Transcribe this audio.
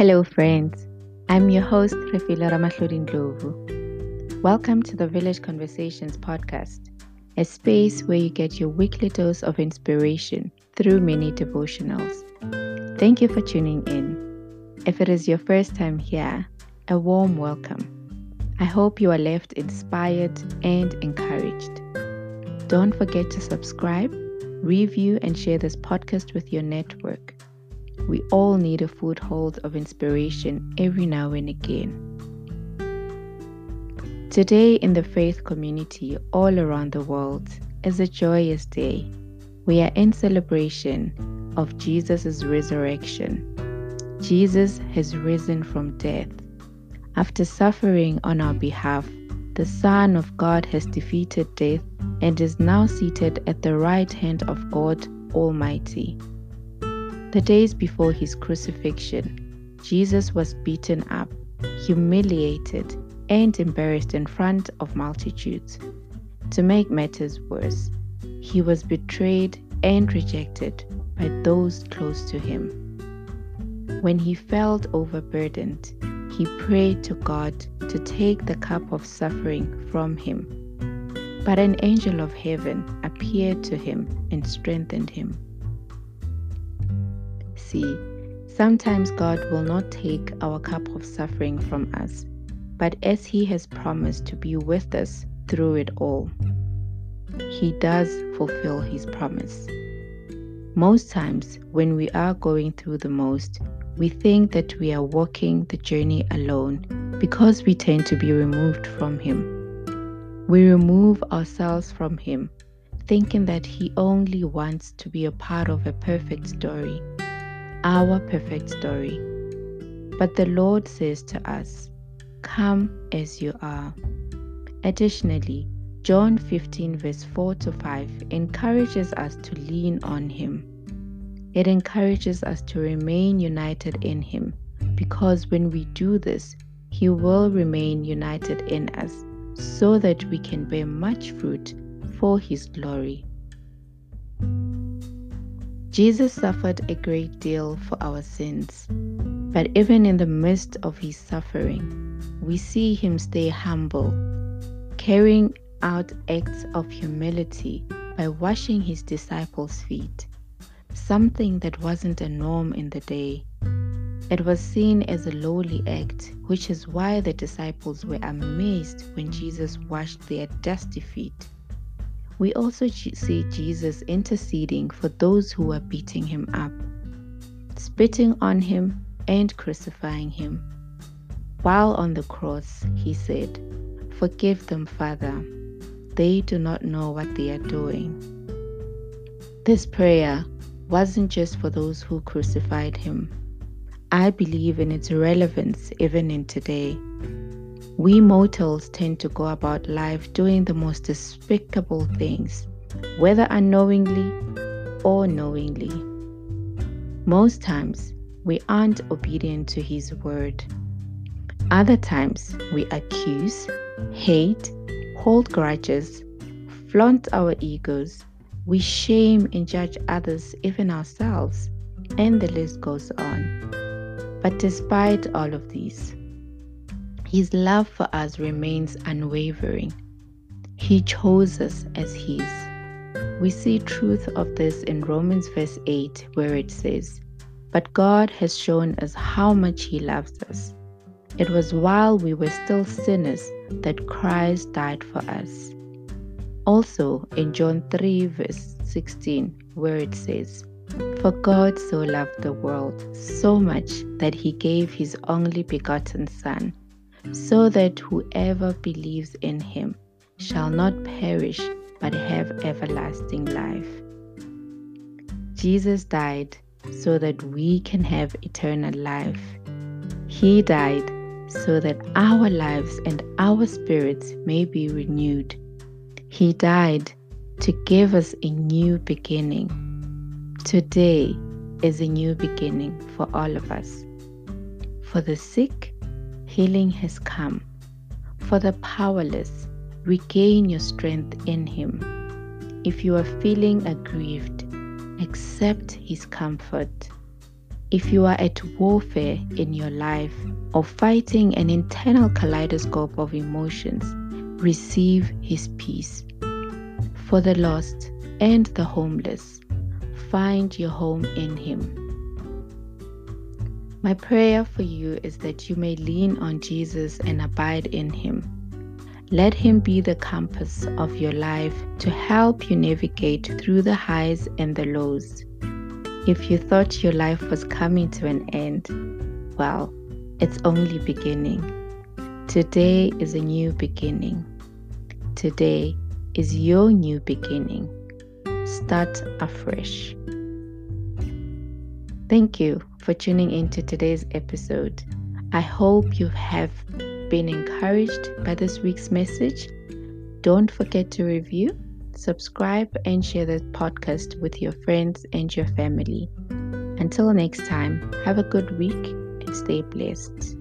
Hello, friends. I'm your host, Refila Ramahlodin. Welcome to the Village Conversations podcast, a space where you get your weekly dose of inspiration through mini devotionals. Thank you for tuning in. If it is your first time here, a warm welcome. I hope you are left inspired and encouraged. Don't forget to subscribe, review, and share this podcast with your network. We all need a foothold of inspiration every now and again. Today, in the faith community all around the world, is a joyous day. We are in celebration of Jesus' resurrection. Jesus has risen from death. After suffering on our behalf, the Son of God has defeated death and is now seated at the right hand of God Almighty. The days before his crucifixion, Jesus was beaten up, humiliated, and embarrassed in front of multitudes. To make matters worse, he was betrayed and rejected by those close to him. When he felt overburdened, he prayed to God to take the cup of suffering from him. But an angel of heaven appeared to him and strengthened him see, sometimes God will not take our cup of suffering from us, but as He has promised to be with us through it all, He does fulfill His promise. Most times, when we are going through the most, we think that we are walking the journey alone because we tend to be removed from Him. We remove ourselves from Him, thinking that He only wants to be a part of a perfect story our perfect story. But the Lord says to us, Come as you are. Additionally, John 15, verse 4 to 5 encourages us to lean on Him. It encourages us to remain united in Him because when we do this, He will remain united in us so that we can bear much fruit for His glory. Jesus suffered a great deal for our sins, but even in the midst of his suffering, we see him stay humble, carrying out acts of humility by washing his disciples' feet, something that wasn't a norm in the day. It was seen as a lowly act, which is why the disciples were amazed when Jesus washed their dusty feet. We also see Jesus interceding for those who are beating him up, spitting on him, and crucifying him. While on the cross, he said, Forgive them, Father. They do not know what they are doing. This prayer wasn't just for those who crucified him. I believe in its relevance even in today. We mortals tend to go about life doing the most despicable mm. things, whether unknowingly or knowingly. Most times, we aren't obedient to His word. Other times, we accuse, hate, hold grudges, flaunt our egos, we shame and judge others, even ourselves, and the list goes on. But despite all of these, his love for us remains unwavering. He chose us as His. We see truth of this in Romans verse 8, where it says, But God has shown us how much He loves us. It was while we were still sinners that Christ died for us. Also in John 3, verse 16, where it says, For God so loved the world so much that He gave His only begotten Son so that whoever believes in him shall not perish but have everlasting life. Jesus died so that we can have eternal life. He died so that our lives and our spirits may be renewed. He died to give us a new beginning. Today is a new beginning for all of us. For the sick, healing has come. For the powerless, regain your strength in Him. If you are feeling aggrieved, accept His comfort. If you are at warfare in your life or fighting an internal kaleidoscope of emotions, receive His peace. For the lost and the homeless, find your home in Him. My prayer for you is that you may lean on Jesus and abide in Him. Let Him be the compass of your life to help you navigate through the highs and the lows. If you thought your life was coming to an end, well, it's only beginning. Today is a new beginning. Today is your new beginning. Start afresh. Thank you for tuning into today's episode. I hope you have been encouraged by this week's message. Don't forget to review, subscribe, and share the podcast with your friends and your family. Until next time, have a good week and stay blessed.